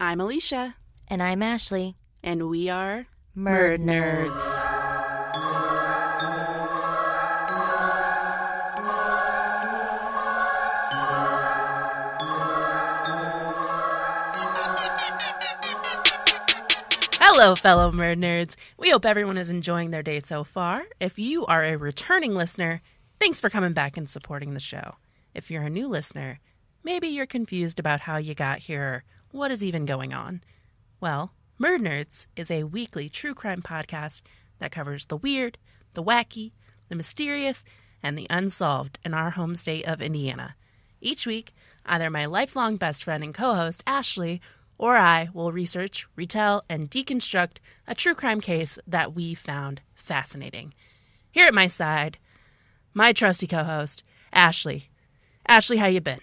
I'm Alicia, And I'm Ashley. and we are Murd Nerds. Hello, fellow Murd Nerds. We hope everyone is enjoying their day so far. If you are a returning listener, thanks for coming back and supporting the show. If you're a new listener, maybe you're confused about how you got here or what is even going on. Well, Murd Nerds is a weekly true crime podcast that covers the weird, the wacky, the mysterious, and the unsolved in our home state of Indiana. Each week, either my lifelong best friend and co host, Ashley, or I will research, retell, and deconstruct a true crime case that we found fascinating. Here at my side, my trusty co-host, Ashley. Ashley, how you been?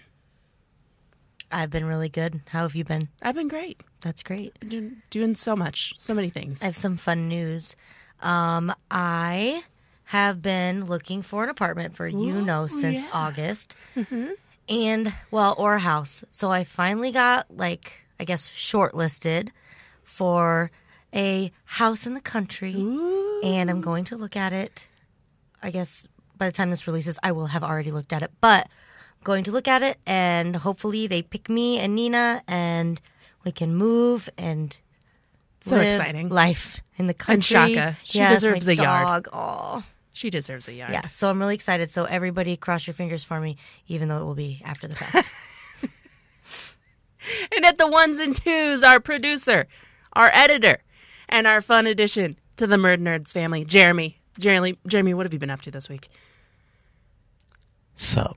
I've been really good. How have you been? I've been great. That's great. Doing, doing so much, so many things. I have some fun news. Um, I have been looking for an apartment for you know since yeah. August, and well, or a house. So I finally got like I guess shortlisted for a house in the country, and I'm going to look at it. I guess by the time this releases, I will have already looked at it, but going to look at it, and hopefully they pick me and Nina, and we can move and so live exciting. life in the country. And Shaka, she Yes, deserves my a yard. dog. Oh, She deserves a yard. yeah. So I'm really excited. So everybody, cross your fingers for me, even though it will be after the fact. And at the ones and twos, our producer, our editor, and our fun addition to the Murd Nerds family, Jeremy. Jeremy, Jeremy, what have you been up to this week? Sup?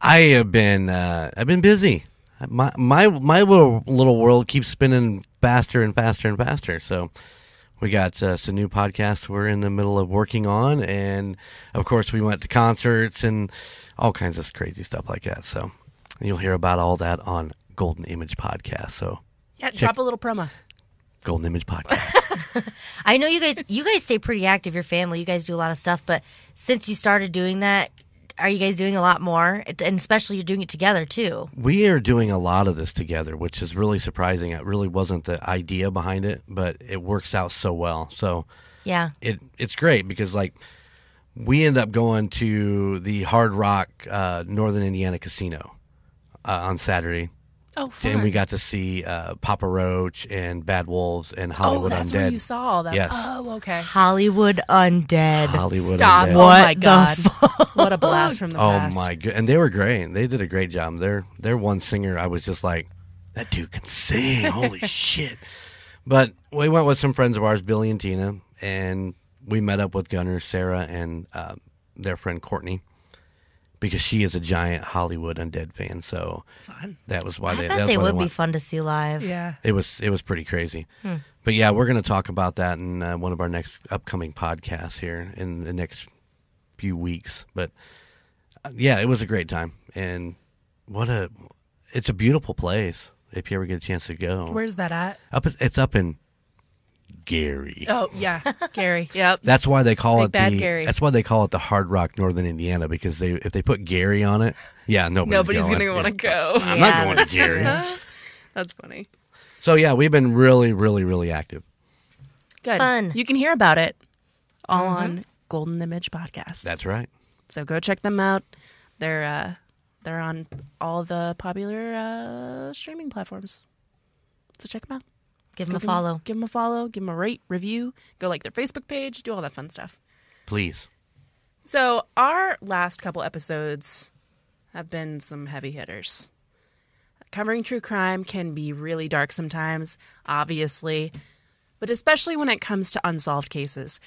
I have been uh, I've been busy. My my my little little world keeps spinning faster and faster and faster. So we got uh, some new podcasts we're in the middle of working on, and of course we went to concerts and all kinds of crazy stuff like that. So you'll hear about all that on Golden Image Podcast. So Yeah, drop a little promo. Golden Image Podcast. I know you guys. You guys stay pretty active. Your family. You guys do a lot of stuff. But since you started doing that, are you guys doing a lot more? And especially you're doing it together too. We are doing a lot of this together, which is really surprising. It really wasn't the idea behind it, but it works out so well. So Yeah. it it's great because like we end up going to the Hard Rock uh, Northern Indiana Casino uh, on Saturday, Oh, fun. and we got to see uh, Papa Roach and Bad Wolves and oh, Hollywood that's Undead. where you saw all that. Yes. Oh, okay. Hollywood Undead. Hollywood Stop. Undead. Oh What my the god. what a blast from the Oh past. Oh my god! And they were great. They did a great job. Their their one singer, I was just like, that dude can sing. Holy shit! But we went with some friends of ours, Billy and Tina, and we met up with Gunner, Sarah, and uh, their friend Courtney, because she is a giant Hollywood Undead fan. So Fun. that was why I they. bet that's they why would be fun to see live. Yeah. It was it was pretty crazy. But yeah, we're going to talk about that in uh, one of our next upcoming podcasts here in the next few weeks. But uh, yeah, it was a great time, and what a it's a beautiful place. If you ever get a chance to go, Where's that at? up it's up in Gary. Oh, yeah. Gary. Yep. That's why they call Big it bad the. Gary. That's why they call it the Hard Rock Northern Indiana because they if they put Gary on it, yeah, nobody's, Nobody's going. going to want to go. I'm Yeah, not going to that's Gary. That's funny. So yeah, we've been really, really, really active. Good. Fun. You can hear about it all on Golden Image Podcast. That's right. So go check them out. They're uh, they're on all the popular uh, streaming platforms. So check them out. Give them a follow. Give them a follow. Give them a rate, review. Go like their Facebook page. Do all that fun stuff. Please. So our last couple episodes have been some heavy hitters. Covering true crime can be really dark sometimes, obviously, but especially when it comes to unsolved cases.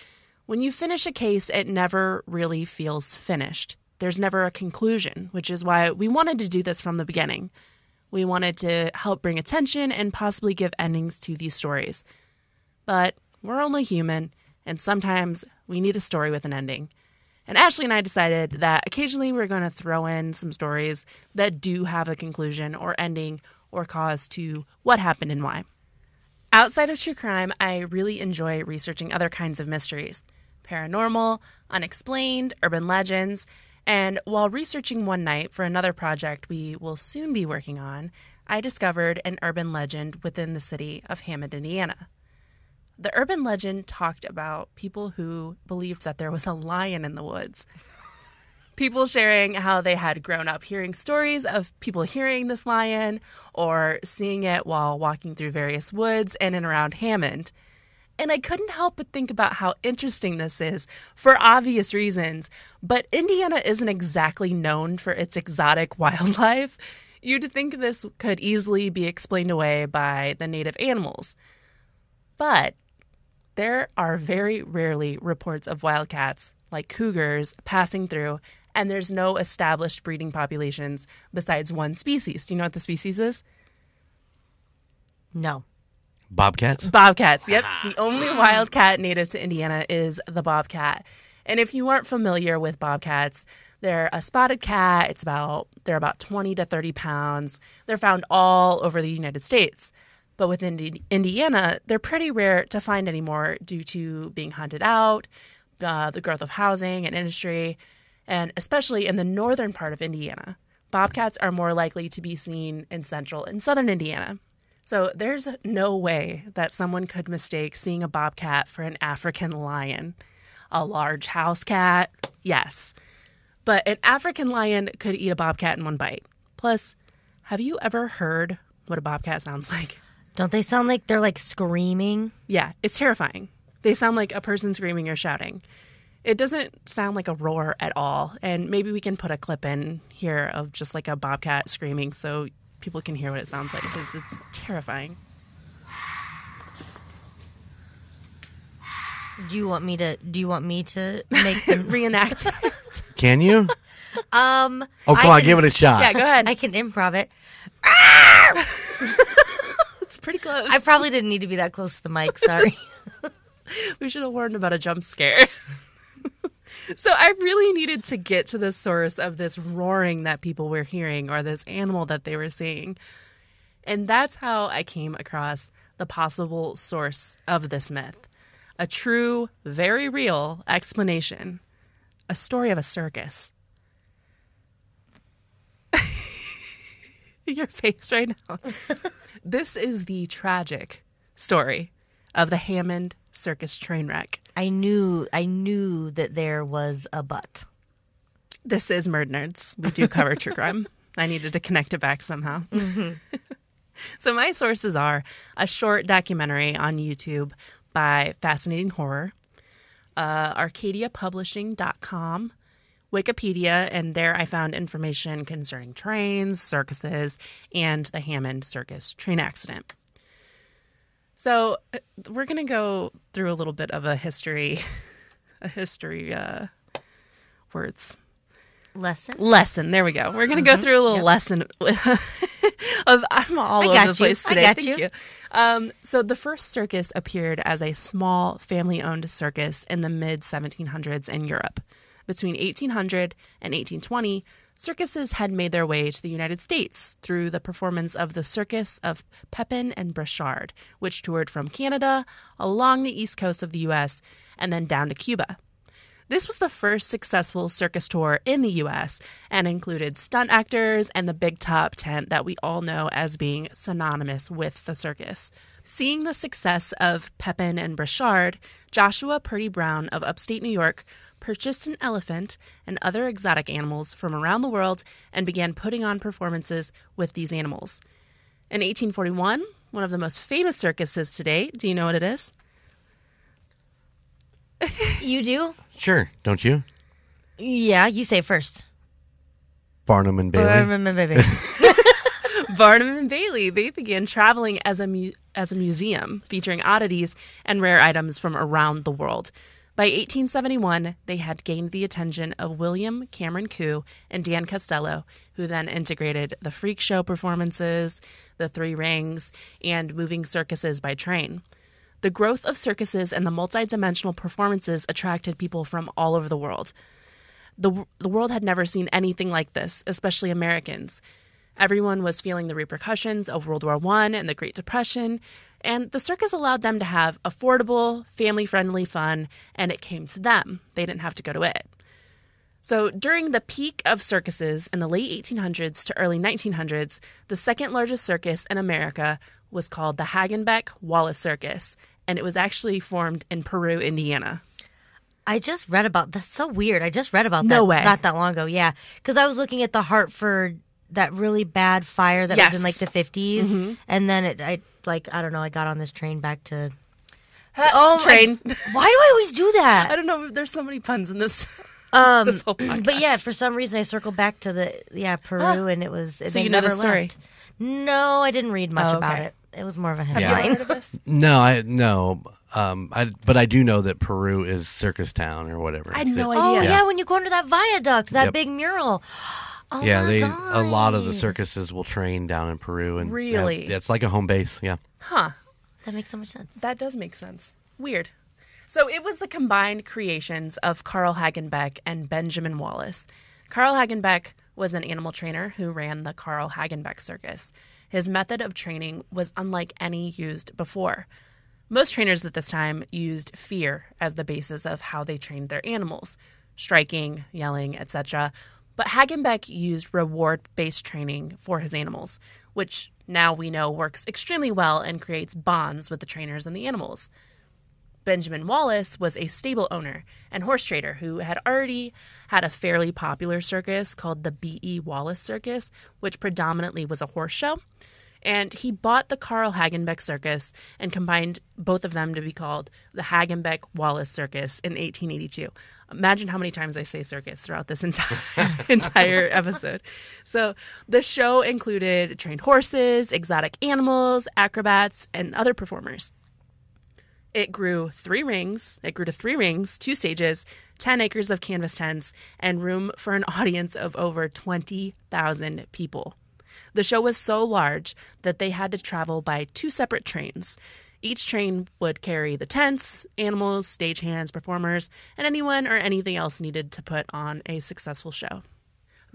When you finish a case, it never really feels finished. There's never a conclusion, which is why we wanted to do this from the beginning. We wanted to help bring attention and possibly give endings to these stories. But we're only human, and sometimes we need a story with an ending. And Ashley and I decided that occasionally we're going to throw in some stories that do have a conclusion or ending or cause to what happened and why. Outside of true crime, I really enjoy researching other kinds of mysteries paranormal, unexplained, urban legends, And while researching one night for another project we will soon be working on, I discovered an urban legend within the city of Hammond, Indiana. The urban legend talked about people who believed that there was a lion in the woods. People sharing how they had grown up hearing stories of people hearing this lion or seeing it while walking through various woods in and around Hammond. And I couldn't help but think about how interesting this is for obvious reasons. But Indiana isn't exactly known for its exotic wildlife. You'd think this could easily be explained away by the native animals. But there are very rarely reports of wildcats, like cougars, passing through, and there's no established breeding populations besides one species. Do you know what the species is? No. Bobcats? Bobcats. Yep. The only wildcat native to Indiana is the bobcat. And if you aren't familiar with bobcats, they're a spotted cat. It's about they're about 20 to 30 pounds. They're found all over the United States. But within Indi- Indiana, they're pretty rare to find anymore due to being hunted out, uh, the growth of housing and industry, and especially in the northern part of Indiana. Bobcats are more likely to be seen in central and southern Indiana. So there's no way that someone could mistake seeing a bobcat for an African lion. A large house cat, yes. But an African lion could eat a bobcat in one bite. Plus, have you ever heard what a bobcat sounds like? Don't they sound like they're like screaming? Yeah, it's terrifying. They sound like a person screaming or shouting. It doesn't sound like a roar at all. And maybe we can put a clip in here of just like a bobcat screaming so people can hear what it sounds like because it's terrifying. Do you want me to do you want me to make them Reenact. It? Can you? um Oh, come I on, can- give it a shot. yeah, go ahead. I can improv it. it's pretty close. I probably didn't need to be that close to the mic, sorry. we should have warned about a jump scare. so I really needed to get to the source of this roaring that people were hearing or this animal that they were seeing. And that's how I came across the possible source of this myth. A true, very real explanation. A story of a circus. Your face right now. this is the tragic story of the Hammond Circus train wreck. I knew I knew that there was a but. This is Murd Nerds. We do cover true crime. I needed to connect it back somehow. so, my sources are a short documentary on YouTube by Fascinating Horror, uh, ArcadiaPublishing.com, Wikipedia, and there I found information concerning trains, circuses, and the Hammond Circus train accident. So, uh, we're going to go through a little bit of a history, a history uh, words Lesson? lesson. There we go. We're going to go through a little lesson of I'm all I over the place I today. got Thank you. you. Um, so the first circus appeared as a small family-owned circus in the mid 1700s in Europe. Between 1800 and 1820, circuses had made their way to the United States through the performance of the Circus of Pepin and Breschard, which toured from Canada along the east coast of the U.S. and then down to Cuba. This was the first successful circus tour in the US and included stunt actors and the big top tent that we all know as being synonymous with the circus. Seeing the success of Pepin and Breschard, Joshua Purdy Brown of upstate New York purchased an elephant and other exotic animals from around the world and began putting on performances with these animals. In 1841, one of the most famous circuses today, do you know what it is? You do? Sure, don't you? Yeah, you say first. Barnum and Bailey. Baby. Barnum and Bailey, they began traveling as a mu- as a museum featuring oddities and rare items from around the world. By 1871, they had gained the attention of William Cameron Coup and Dan Costello, who then integrated the freak show performances, the three rings, and moving circuses by train. The growth of circuses and the multidimensional performances attracted people from all over the world. The, the world had never seen anything like this, especially Americans. Everyone was feeling the repercussions of World War I and the Great Depression, and the circus allowed them to have affordable, family friendly fun, and it came to them. They didn't have to go to it. So, during the peak of circuses in the late 1800s to early 1900s, the second largest circus in America was called the Hagenbeck Wallace Circus, and it was actually formed in Peru, Indiana. I just read about that's so weird. I just read about that No way. not that long ago. Yeah, because I was looking at the Hartford that really bad fire that was Yes. Mm-hmm. in like the 50s, and then it I like I don't know. I got on this train back to Oh, train. Why do I always do that? I don't know. There's so many puns in this. Um, this whole podcast. but yeah, for some reason I circled back to the yeah Peru, and it was. So they you know the story? left. No, I didn't read much Oh, about it. It was more of a Have you headline. ever heard of this? No, I no. Um, I but I do know that Peru is Circus Town or whatever. I had no It- Oh idea. yeah. when you go under that viaduct, that Yep. big mural. Oh yeah, my they God. a lot of the circuses will train down in Peru and Really? yeah, it's like a home base. Yeah, Huh. That makes so much sense. That does make sense. Weird. So it was the combined creations of Carl Hagenbeck and Benjamin Wallace. Carl Hagenbeck was an animal trainer who ran the Carl Hagenbeck Circus. His method of training was unlike any used before. Most trainers at this time used fear as the basis of how they trained their animals, striking, yelling, etc. But Hagenbeck used reward based training for his animals, which now we know works extremely well and creates bonds with the trainers and the animals. Benjamin Wallace was a stable owner and horse trader who had already had a fairly popular circus called the B.E. Wallace Circus, which predominantly was a horse show. And he bought the Carl Hagenbeck Circus and combined both of them to be called the Hagenbeck Wallace Circus in 1882. Imagine how many times I say circus throughout this entire entire episode. So the show included trained horses, exotic animals, acrobats, and other performers. It grew three rings. It grew to three rings, two stages, 10 acres of canvas tents, and room for an audience of over 20,000 people. The show was so large that they had to travel by two separate trains. Each train would carry the tents, animals, stagehands, performers, and anyone or anything else needed to put on a successful show.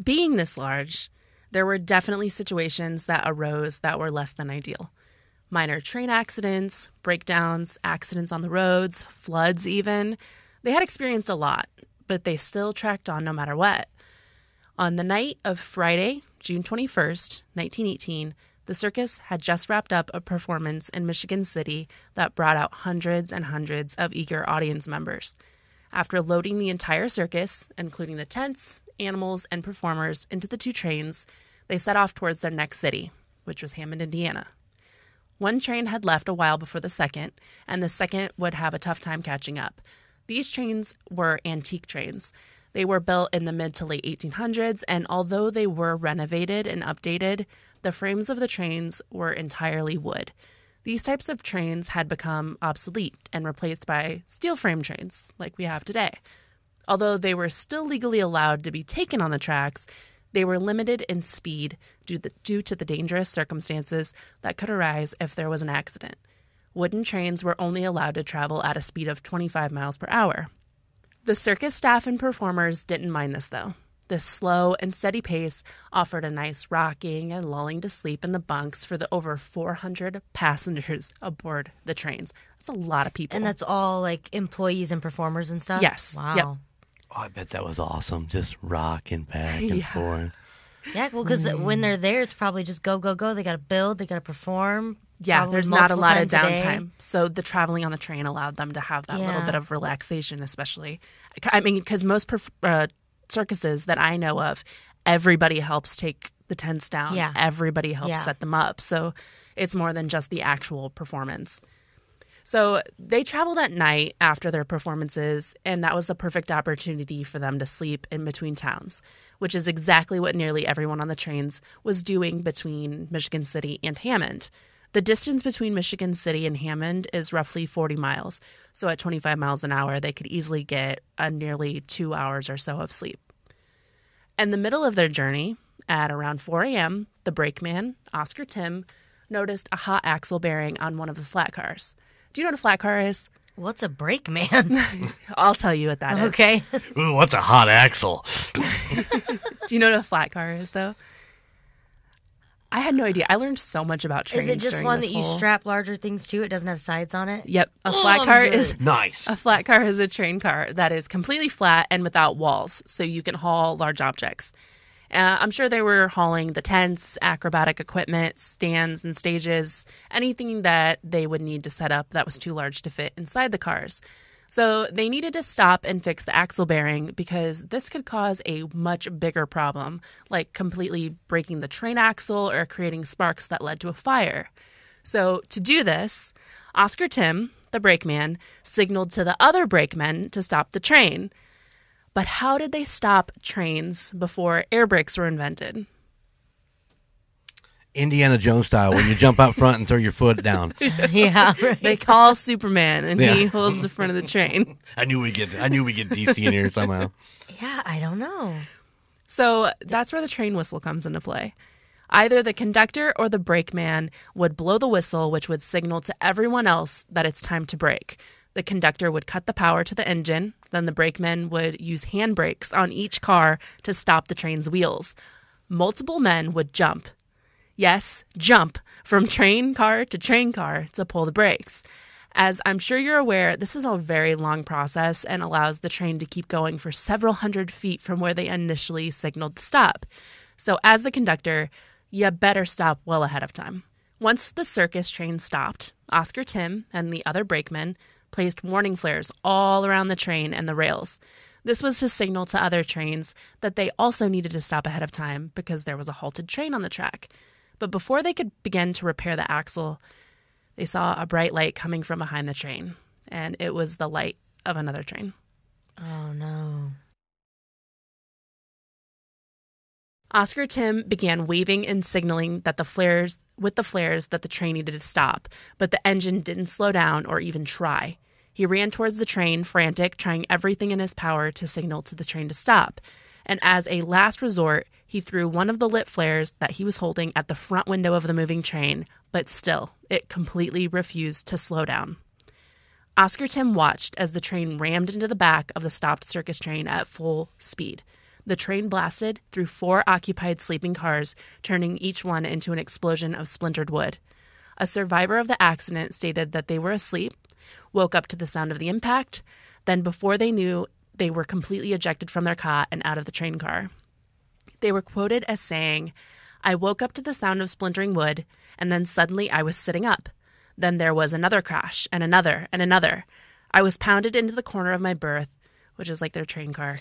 Being this large, there were definitely situations that arose that were less than ideal minor train accidents, breakdowns, accidents on the roads, floods, even. They had experienced a lot, but they still tracked on no matter what. On the night of Friday, June 21st, 1918, the circus had just wrapped up a performance in Michigan City that brought out hundreds and hundreds of eager audience members. After loading the entire circus, including the tents, animals, and performers, into the two trains, they set off towards their next city, which was Hammond, Indiana. One train had left a while before the second, and the second would have a tough time catching up. These trains were antique trains. They were built in the mid to late 1800s, and although they were renovated and updated, the frames of the trains were entirely wood. These types of trains had become obsolete and replaced by steel frame trains like we have today. Although they were still legally allowed to be taken on the tracks, they were limited in speed due, the, due to the dangerous circumstances that could arise if there was an accident. Wooden trains were only allowed to travel at a speed of 25 miles per hour. The circus staff and performers didn't mind this, though. This slow and steady pace offered a nice rocking and lulling to sleep in the bunks for the over 400 passengers aboard the trains. That's a lot of people. And that's all like employees and performers and stuff. Yes. Wow. Yep. oh, I bet that was awesome. Just rocking back and Yeah. forth. Yeah. Well, because Mm. when they're there, it's probably just go go go. They got to build. They got to perform. Yeah, there's not a lot of times a day. downtime. So the traveling on the train allowed them to have that little bit of relaxation, especially. I mean, because most perf- uh, circuses that I know of, everybody helps take the tents down. Yeah. Everybody helps Yeah. set them up. So it's more than just the actual performance. So they traveled at night after their performances, and that was the perfect opportunity for them to sleep in between towns, which is exactly what nearly everyone on the trains was doing between Michigan City and Hammond. The distance between Michigan City and Hammond is roughly 40 miles. So at 25 miles an hour, they could easily get a nearly two hours or so of sleep. In the middle of their journey, at around 4 a.m., the brakeman, Oscar Timm, noticed a hot axle bearing on one of the flat cars. Do you know what a flat car is? What's a brake man? I'll tell you what that is. okay. Ooh, what's a hot axle? Do you know what a flat car is, though? I had no idea. I learned so much about trains. Is it just one this that you strap larger things to? It doesn't have sides on it? Yep, a Oh, flat car is Nice. a flat car is a train car that is completely flat and without walls, so you can haul large objects. Uh, I'm sure they were hauling the tents, acrobatic equipment, stands, and stages, anything that they would need to set up that was too large to fit inside the cars. So they needed to stop and fix the axle bearing because this could cause a much bigger problem, like completely breaking the train axle or creating sparks that led to a fire. So to do this, Oscar Timm, the brakeman, signaled to the other brakemen to stop the train. But how did they stop trains before air brakes were invented? Indiana Jones style, when you jump out front and throw your foot down. yeah. Right. They call Superman and he holds the front of the train. I knew we get. I knew we get DC in here somehow. Yeah, I don't know. So that's where the train whistle comes into play. Either the conductor or the brakeman would blow the whistle, which would signal to everyone else that it's time to brake. The conductor would cut the power to the engine, then the brakeman would use handbrakes on each car to stop the train's wheels. Multiple men would jump. Yes, jump from train car to train car to pull the brakes. As I'm sure you're aware, this is a very long process and allows the train to keep going for several hundred feet from where they initially signaled the stop. So, as the conductor, you better stop well ahead of time. Once the circus train stopped, Oscar Timm and the other brakemen placed warning flares all around the train and the rails. This was to signal to other trains that they also needed to stop ahead of time because there was a halted train on the track. But before they could begin to repair the axle, they saw a bright light coming from behind the train, and it was the light of another train. Oh, no. Oscar Timm began waving and signaling that the flares with the flares that the train needed to stop, but the engine didn't slow down or even try. He ran towards the train, frantic, trying everything in his power to signal to the train to stop. And as a last resort, he threw one of the lit flares that he was holding at the front window of the moving train, but still, it completely refused to slow down. Oscar Timm watched as the train rammed into the back of the stopped circus train at full speed. The train blasted through four occupied sleeping cars, turning each one into an explosion of splintered wood. A survivor of the accident stated that they were asleep, woke up to the sound of the impact, then, before they knew, they were completely ejected from their cot and out of the train car. They were quoted as saying, I woke up to the sound of splintering wood, and then suddenly I was sitting up. Then there was another crash, and another, and another. I was pounded into the corner of my berth, which is like their train car.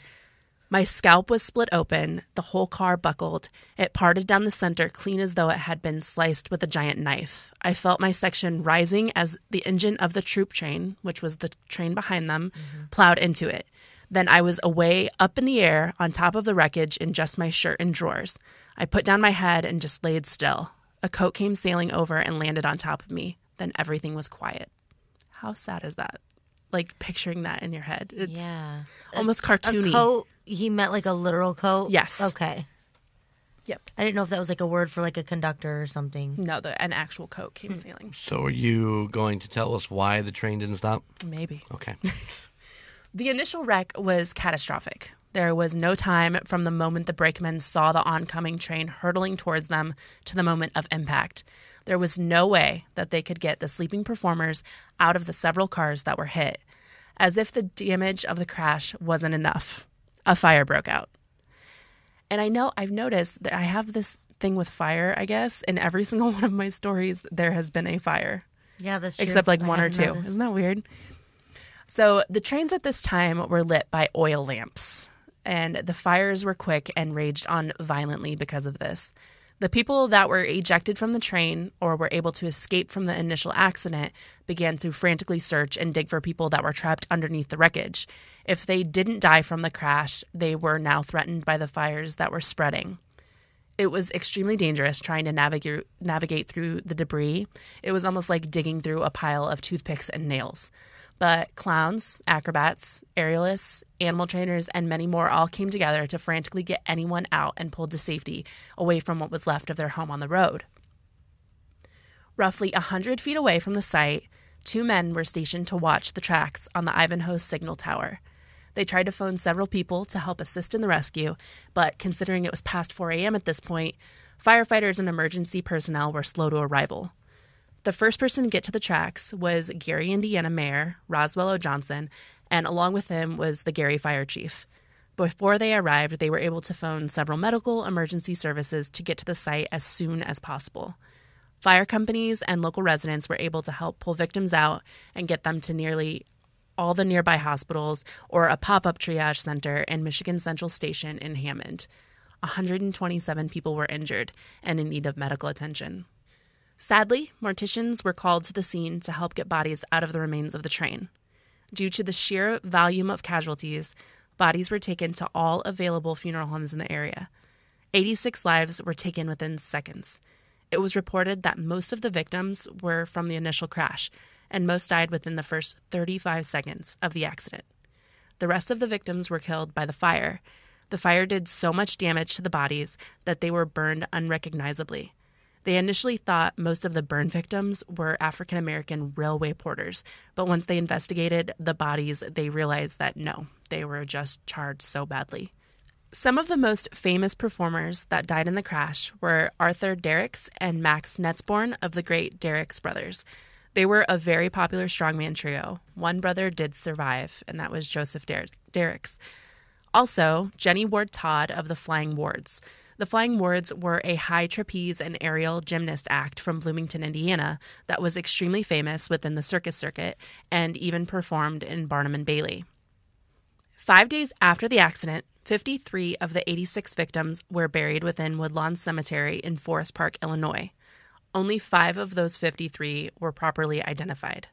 My scalp was split open, the whole car buckled. It parted down the center, clean as though it had been sliced with a giant knife. I felt my section rising as the engine of the troop train, which was the train behind them, mm-hmm. plowed into it. Then I was away up in the air on top of the wreckage in just my shirt and drawers. I put down my head and just laid still. A coat came sailing over and landed on top of me. Then everything was quiet. How sad is that? Like picturing that in your head. It's Yeah. almost A cartoony. coat, he meant like a literal coat? Yes. Okay. Yep. I didn't know if that was like a word for like a conductor or something. No, the an actual coat came hmm. sailing. So, are you going to tell us why the train didn't stop? Maybe. Okay. The initial wreck was catastrophic. There was no time from the moment the brakemen saw the oncoming train hurtling towards them to the moment of impact. There was no way that they could get the sleeping performers out of the several cars that were hit. As if the damage of the crash wasn't enough, a fire broke out. And I know I've noticed that I have this thing with fire, I guess. In every single one of my stories, there has been a fire Yeah, that's true. except like I one or two. noticed. Isn't that weird? So the trains at this time were lit by oil lamps, and the fires were quick and raged on violently because of this. The people that were ejected from the train or were able to escape from the initial accident began to frantically search and dig for people that were trapped underneath the wreckage. If they didn't die from the crash, they were now threatened by the fires that were spreading it was extremely dangerous trying to navigate navigate through the debris. It was almost like digging through a pile of toothpicks and nails. But clowns, acrobats, aerialists, animal trainers, and many more all came together to frantically get anyone out and pulled to safety away from what was left of their home on the road. Roughly a hundred feet away from the site, two men were stationed to watch the tracks on the Ivanhoe signal tower. They tried to phone several people to help assist in the rescue, but considering it was past 4 a.m. at this point, Firefighters and emergency personnel were slow to arrival. The first person to get to the tracks was Gary, Indiana Mayor Roswell O. Johnson, and along with him was the Gary Fire Chief. Before they arrived, they were able to phone several medical emergency services to get to the site as soon as possible. Fire companies and local residents were able to help pull victims out and get them to nearly all the nearby hospitals or a pop up triage center in Michigan Central Station in Hammond. 127 people were injured and in need of medical attention. Sadly, morticians were called to the scene to help get bodies out of the remains of the train. Due to the sheer volume of casualties, bodies were taken to all available funeral homes in the area. 86 lives were taken within seconds. It was reported that most of the victims were from the initial crash, and most died within the first 35 seconds of the accident. The rest of the victims were killed by the fire. The fire did so much damage to the bodies that they were burned unrecognizably. They initially thought most of the burn victims were African American railway porters, but once they investigated the bodies, they realized that no, they were just charred so badly. Some of the most famous performers that died in the crash were Arthur Dierckx and Max Nietzborn of the great Dierckx brothers. They were a very popular strongman trio. One brother did survive, and that was Joseph Der- Dierckx. Also, Jenny Ward Todd of the Flying Wards. The Flying Wards were a high trapeze and aerial gymnast act from Bloomington, Indiana, that was extremely famous within the circus circuit and even performed in Barnum and Bailey. Five days after the accident, 53 of the 86 victims were buried within Woodlawn Cemetery in Forest Park, Illinois. Only five of those 53 were properly identified.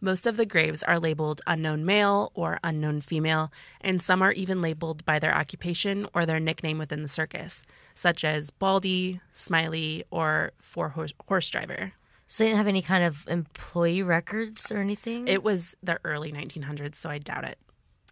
Most of the graves are labeled unknown male or unknown female, and some are even labeled by their occupation or their nickname within the circus, such as Baldy, Smiley, or Four Horse, horse Driver. So they didn't have any kind of employee records or anything? It was the early 1900s, so I doubt it.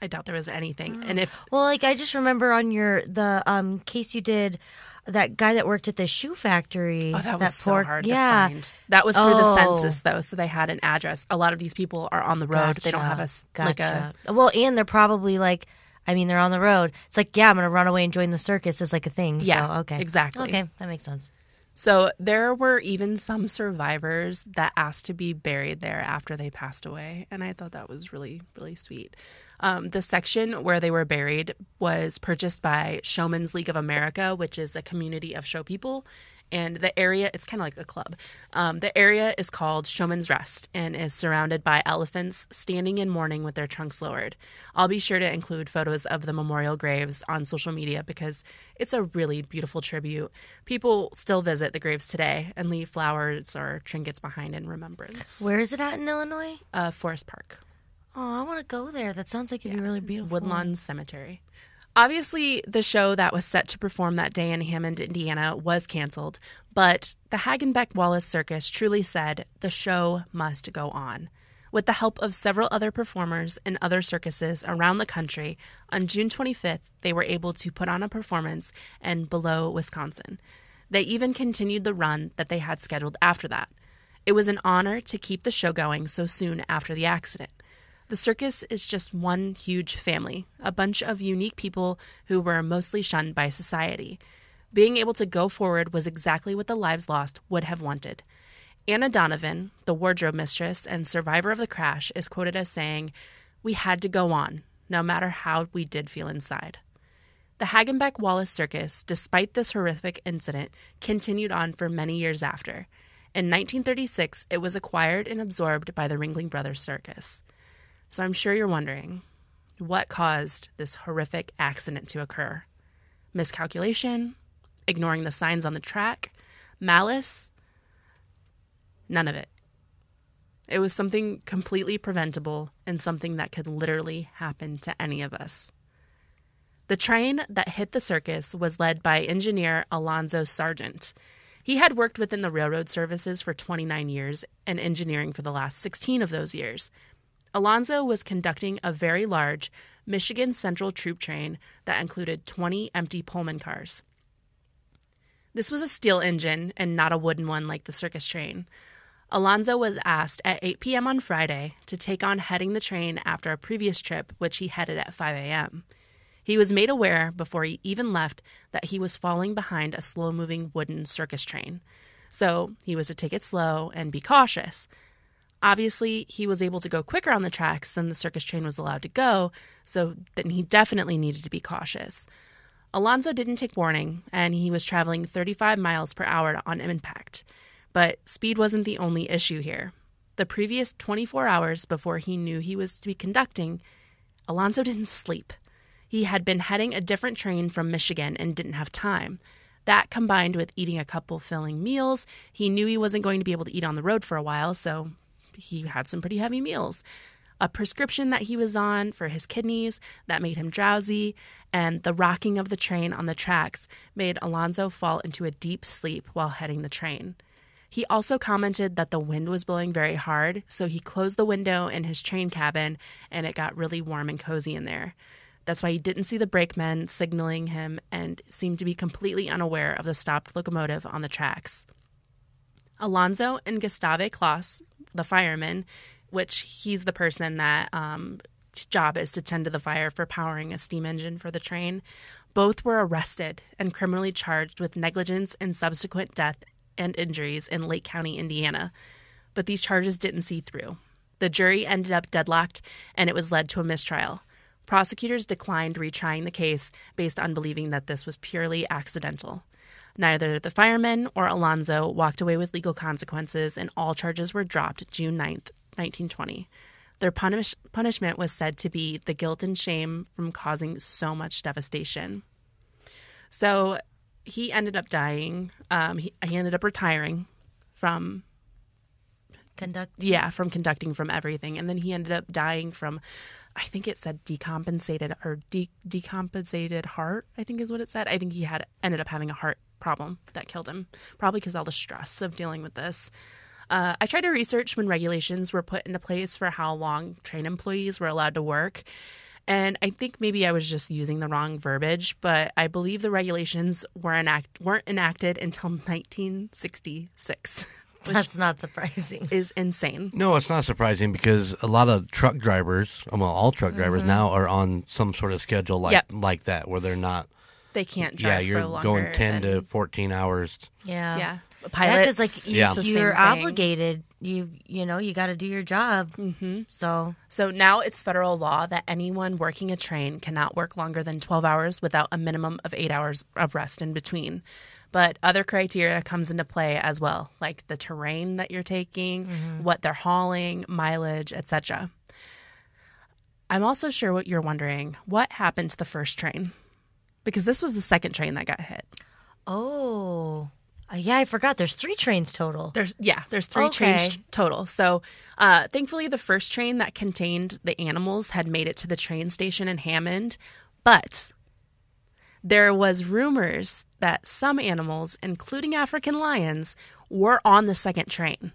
I doubt there was anything. And if well, like I just remember on your the um case you did that guy that worked at the shoe factory. Oh, that was so poor- hard yeah. to find. That was through the Oh. census, though, so they had an address. A lot of these people are on the road. They don't have a s- like a. Well, and they're probably like, I mean, they're on the road. It's like, yeah, I'm gonna run away and join the circus is like a thing. Yeah, so, okay, exactly. Okay, that makes sense. So there were even some survivors that asked to be buried there after they passed away, and I thought that was really, really sweet. Um, the section where they were buried was purchased by Showmen's League of America, which is a community of show people. And the area, it's kind of like a club. Um, the area is called Showmen's Rest and is surrounded by elephants standing in mourning with their trunks lowered. I'll be sure to include photos of the memorial graves on social media because it's a really beautiful tribute. People still visit the graves today and leave flowers or trinkets behind in remembrance. Where is it at in Illinois? Uh, Forest Park. Oh, I want to go there. That sounds like it'd be really It's beautiful. Woodlawn Cemetery. Obviously, the show that was set to perform that day in Hammond, Indiana, was canceled, but the Hagenbeck Wallace Circus truly said the show must go on. With the help of several other performers and other circuses around the country, on June 25th, they were able to put on a performance in Beloit, Wisconsin. They even continued the run that they had scheduled after that. It was an honor to keep the show going so soon after the accident. The circus is just one huge family, a bunch of unique people who were mostly shunned by society. Being able to go forward was exactly what the lives lost would have wanted. Anna Donovan, the wardrobe mistress and survivor of the crash, is quoted as saying, We had to go on, no matter how we did feel inside. The Hagenbeck Wallace Circus, despite this horrific incident, continued on for many years after. In 1936, it was acquired and absorbed by the Ringling Brothers Circus. So I'm sure you're wondering what caused this horrific accident to occur? Miscalculation? Ignoring the signs on the track? Malice? None of it. It was something completely preventable and something that could literally happen to any of us. The train that hit the circus was led by engineer Alonzo Sargent. He had worked within the railroad services for 29 years and engineering for the last 16 of those years. Alonzo was conducting a very large Michigan Central troop train that included 20 empty Pullman cars. This was a steel engine and not a wooden one like the circus train. Alonzo was asked at 8 p.m. on Friday to take on heading the train after a previous trip, which he headed at 5 a.m. He was made aware before he even left that he was falling behind a slow moving wooden circus train. So he was to take it slow and be cautious. Obviously, he was able to go quicker on the tracks than the circus train was allowed to go, so then he definitely needed to be cautious. Alonzo didn't take warning, and he was traveling 35 miles per hour on impact. But speed wasn't the only issue here. The previous 24 hours before he knew he was to be conducting, Alonzo didn't sleep. He had been heading a different train from Michigan and didn't have time. That combined with eating a couple filling meals, he knew he wasn't going to be able to eat on the road for a while, so he had some pretty heavy meals. A prescription that he was on for his kidneys that made him drowsy, and the rocking of the train on the tracks made Alonzo fall into a deep sleep while heading the train. He also commented that the wind was blowing very hard, so he closed the window in his train cabin and it got really warm and cozy in there. That's why he didn't see the brakemen signaling him and seemed to be completely unaware of the stopped locomotive on the tracks. Alonzo and Gustave Kloss, the fireman, which he's the person that um, job is to tend to the fire for powering a steam engine for the train, both were arrested and criminally charged with negligence and subsequent death and injuries in Lake County, Indiana. But these charges didn't see through. The jury ended up deadlocked and it was led to a mistrial. Prosecutors declined retrying the case based on believing that this was purely accidental. Neither the firemen or Alonzo walked away with legal consequences, and all charges were dropped June 9th, 1920. Their punish- punishment was said to be the guilt and shame from causing so much devastation. So he ended up dying. Um, he, he ended up retiring from Conduct. yeah, from conducting from everything. And then he ended up dying from, I think it said decompensated or de- decompensated heart, I think is what it said. I think he had ended up having a heart problem that killed him, probably because all the stress of dealing with this. Uh, I tried to research when regulations were put into place for how long train employees were allowed to work. And I think maybe I was just using the wrong verbiage, but I believe the regulations were enact- weren't enacted until 1966, which That's not surprising. is insane. No, it's not surprising because a lot of truck drivers, well, all truck drivers now are on some sort of schedule like Yep. like that, where they're not. They can't Yeah, you're for longer going ten than- to fourteen hours. Yeah. yeah. Yeah, Pilots, because like Yeah. you, it's the you're obligated. You you know you got to do your job. Mm-hmm. So So now it's federal law that anyone working a train cannot work longer than 12 hours without a minimum of eight hours of rest in between. But other criteria comes into play as well, like the terrain that you're taking, what they're hauling, mileage, etc. I'm also sure what you're wondering, what happened to the first train? Because this was the second train that got hit. oh Uh, yeah, I forgot. There's three trains total. There's yeah, there's three Okay. trains total. So, uh, thankfully, the first train that contained the animals had made it to the train station in Hammond, but there was rumors that some animals, including African lions, were on the second train.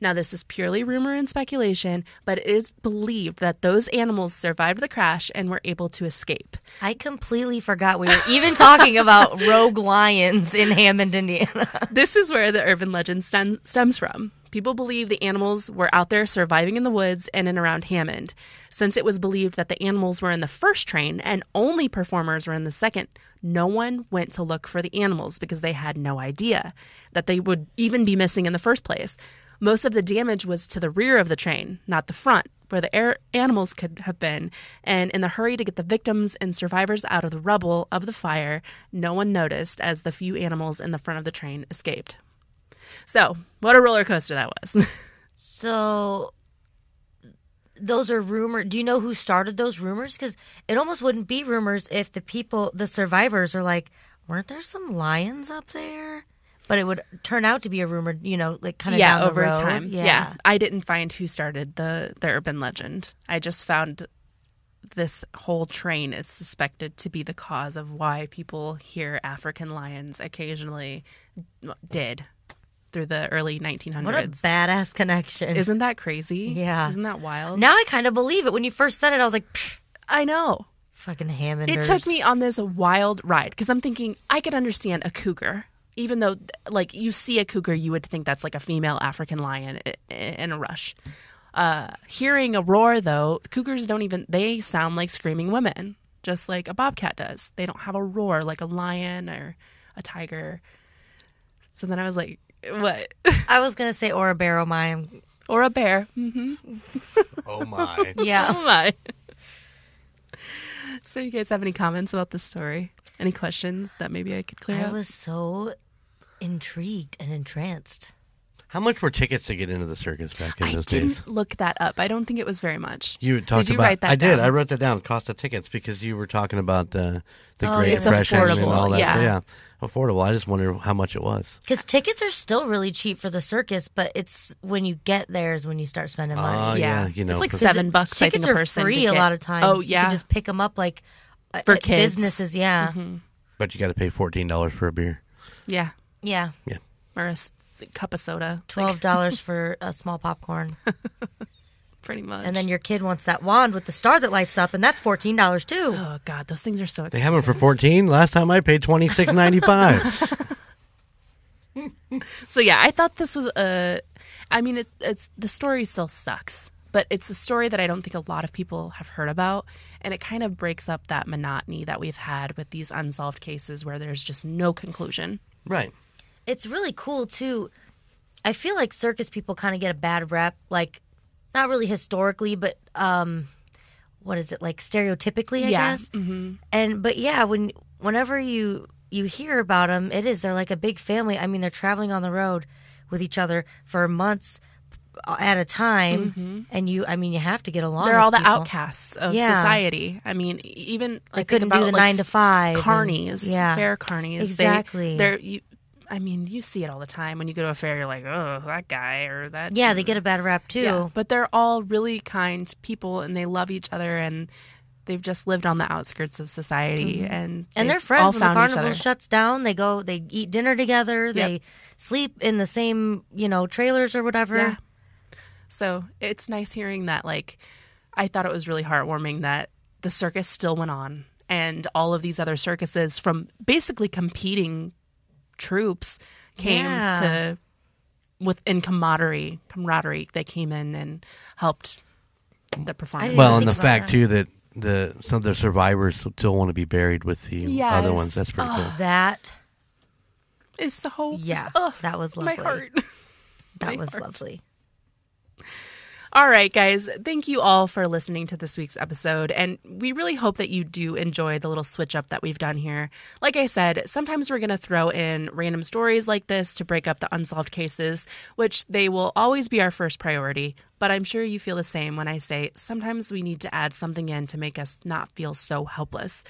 Now, this is purely rumor and speculation, but it is believed that those animals survived the crash and were able to escape. I completely forgot we were even talking about rogue lions in Hammond, Indiana. This is where the urban legend stem, stems from. People believe the animals were out there surviving in the woods and in around Hammond. Since it was believed that the animals were in the first train and only performers were in the second, no one went to look for the animals because they had no idea that they would even be missing in the first place. Most of the damage was to the rear of the train, not the front, where the air animals could have been. And in the hurry to get the victims and survivors out of the rubble of the fire, no one noticed as the few animals in the front of the train escaped. So, what a roller coaster that was. So those are rumors. Do you know who started those rumors? Because it almost wouldn't be rumors if the people, the survivors, are like, weren't there some lions up there? But it would turn out to be a rumor, you know, like kind of yeah, over road. time. Yeah. yeah, I didn't find who started the the urban legend. I just found this whole train is suspected to be the cause of why people hear African lions occasionally did through the early 1900s. What a badass connection. Isn't that crazy? Yeah. Isn't that wild? now I kind of believe it. When you first said it, I was like, "Pfft, I know. fucking Hammond. It took me on this wild ride because I'm thinking I could understand a cougar, even though like you see a cougar, you would think that's like a female African lion i- i- in a rush. Uh, hearing a roar though, cougars don't even they sound like screaming women. just like a bobcat does. They don't have a roar like a lion or a tiger. So then I was like, what? I was gonna say or a barrow mime. or a bear. hmm Oh my! Yeah. Oh my. so you guys have any comments about this story? Any questions that maybe I could clear I up? was so intrigued and entranced. How much were tickets to get into the circus back in I those didn't days? look that up. I don't think it was very much. You talked you about. write that I did. down? I wrote that down. Cost of tickets because you were talking about uh, the Oh, Great. It's Depression and affordable, all that. yeah. So, yeah, affordable. I just wonder how much it was. Because tickets are still really cheap for the circus, but it's when you get there is when you start spending money. Oh yeah. you know, it's like for- seven bucks. I Tickets a are person free to a get. lot of times. Oh You yeah, can just pick them up like uh, For at kids. businesses. Yeah, but you got to pay fourteen dollars for a beer. yeah, yeah. Yeah. or a cup of soda, Twelve dollars for a small popcorn, pretty much. and then your kid wants that wand with the star that lights up, and that's fourteen dollars too. oh god, those things are so They have them for fourteen. Last time I paid twenty six ninety five. So yeah, I thought this was a. I mean, it's it's the story still sucks, but it's a story that I don't think a lot of people have heard about, and it kind of breaks up that monotony that we've had with these unsolved cases where there's just no conclusion. right. It's really cool too. I feel like circus people kind of get a bad rep, like not really historically, but um, what is it like stereotypically? I Yeah, guess. Mm-hmm. And but yeah, when whenever you you hear about them, it is they're like a big family. I mean, they're traveling on the road with each other for months at a time, and you, I mean, you have to get along. Mm-hmm. They're all the people. outcasts of Yeah. society. I mean, even like They couldn't do about, the like, nine to five. and- carnies, yeah, fair carnies. Exactly. They, they're you. I mean, you see it all the time when you go to a fair. You're like, oh, that guy or that. yeah, they get a bad rap too. Yeah, but they're all really kind people and they love each other and they've just lived on the outskirts of society and Mm-hmm. and they've they're friends when the carnival shuts down. They go, they eat dinner together. They sleep in the same, you know, trailers or whatever. Yeah. So it's nice hearing that. Like, I thought it was really heartwarming that the circus still went on and all of these other circuses from basically competing troupes came Yeah. to with in camaraderie camaraderie they came in and helped the performance Well, and the fact that. too that the some of the survivors still want to be buried with the other ones. That's pretty ah, cool. That, is so yeah, ugh, that was my lovely. heart That my was heart. lovely. All right, guys. Thank you all for listening to this week's episode. And we really hope that you do enjoy the little switch up that we've done here. Like I said, sometimes we're going to throw in random stories like this to break up the unsolved cases, which they will always be our first priority. But I'm sure you feel the same when I say sometimes we need to add something in to make us not feel so helpless.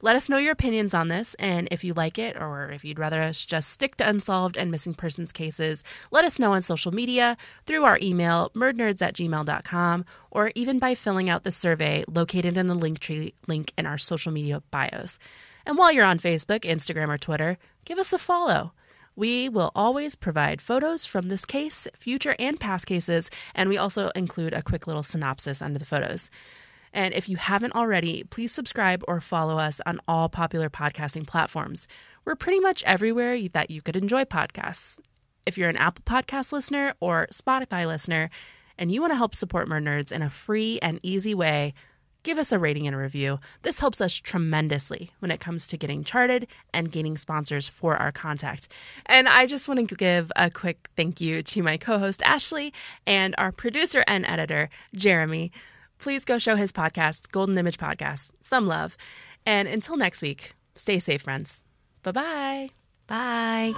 Let us know your opinions on this, and if you like it, or if you'd rather us just stick to unsolved and missing persons cases, let us know on social media, through our email, murdnerds at gmail.com, or even by filling out the survey located in the Linktree link in our social media bios. And while you're on Facebook, Instagram, or Twitter, give us a follow. We will always provide photos from this case, future and past cases, and we also include a quick little synopsis under the photos. And if you haven't already, please subscribe or follow us on all popular podcasting platforms. We're pretty much everywhere that you could enjoy podcasts. If you're an Apple Podcast listener or Spotify listener and you want to help support Murd Nerds in a free and easy way, give us a rating and a review. This helps us tremendously when it comes to getting charted and gaining sponsors for our contact. And I just want to give a quick thank you to my co host, Ashley, and our producer and editor, Jeremy please go show his podcast, Golden Image Podcast, some love. And until next week, stay safe, friends. Bye-bye. Bye.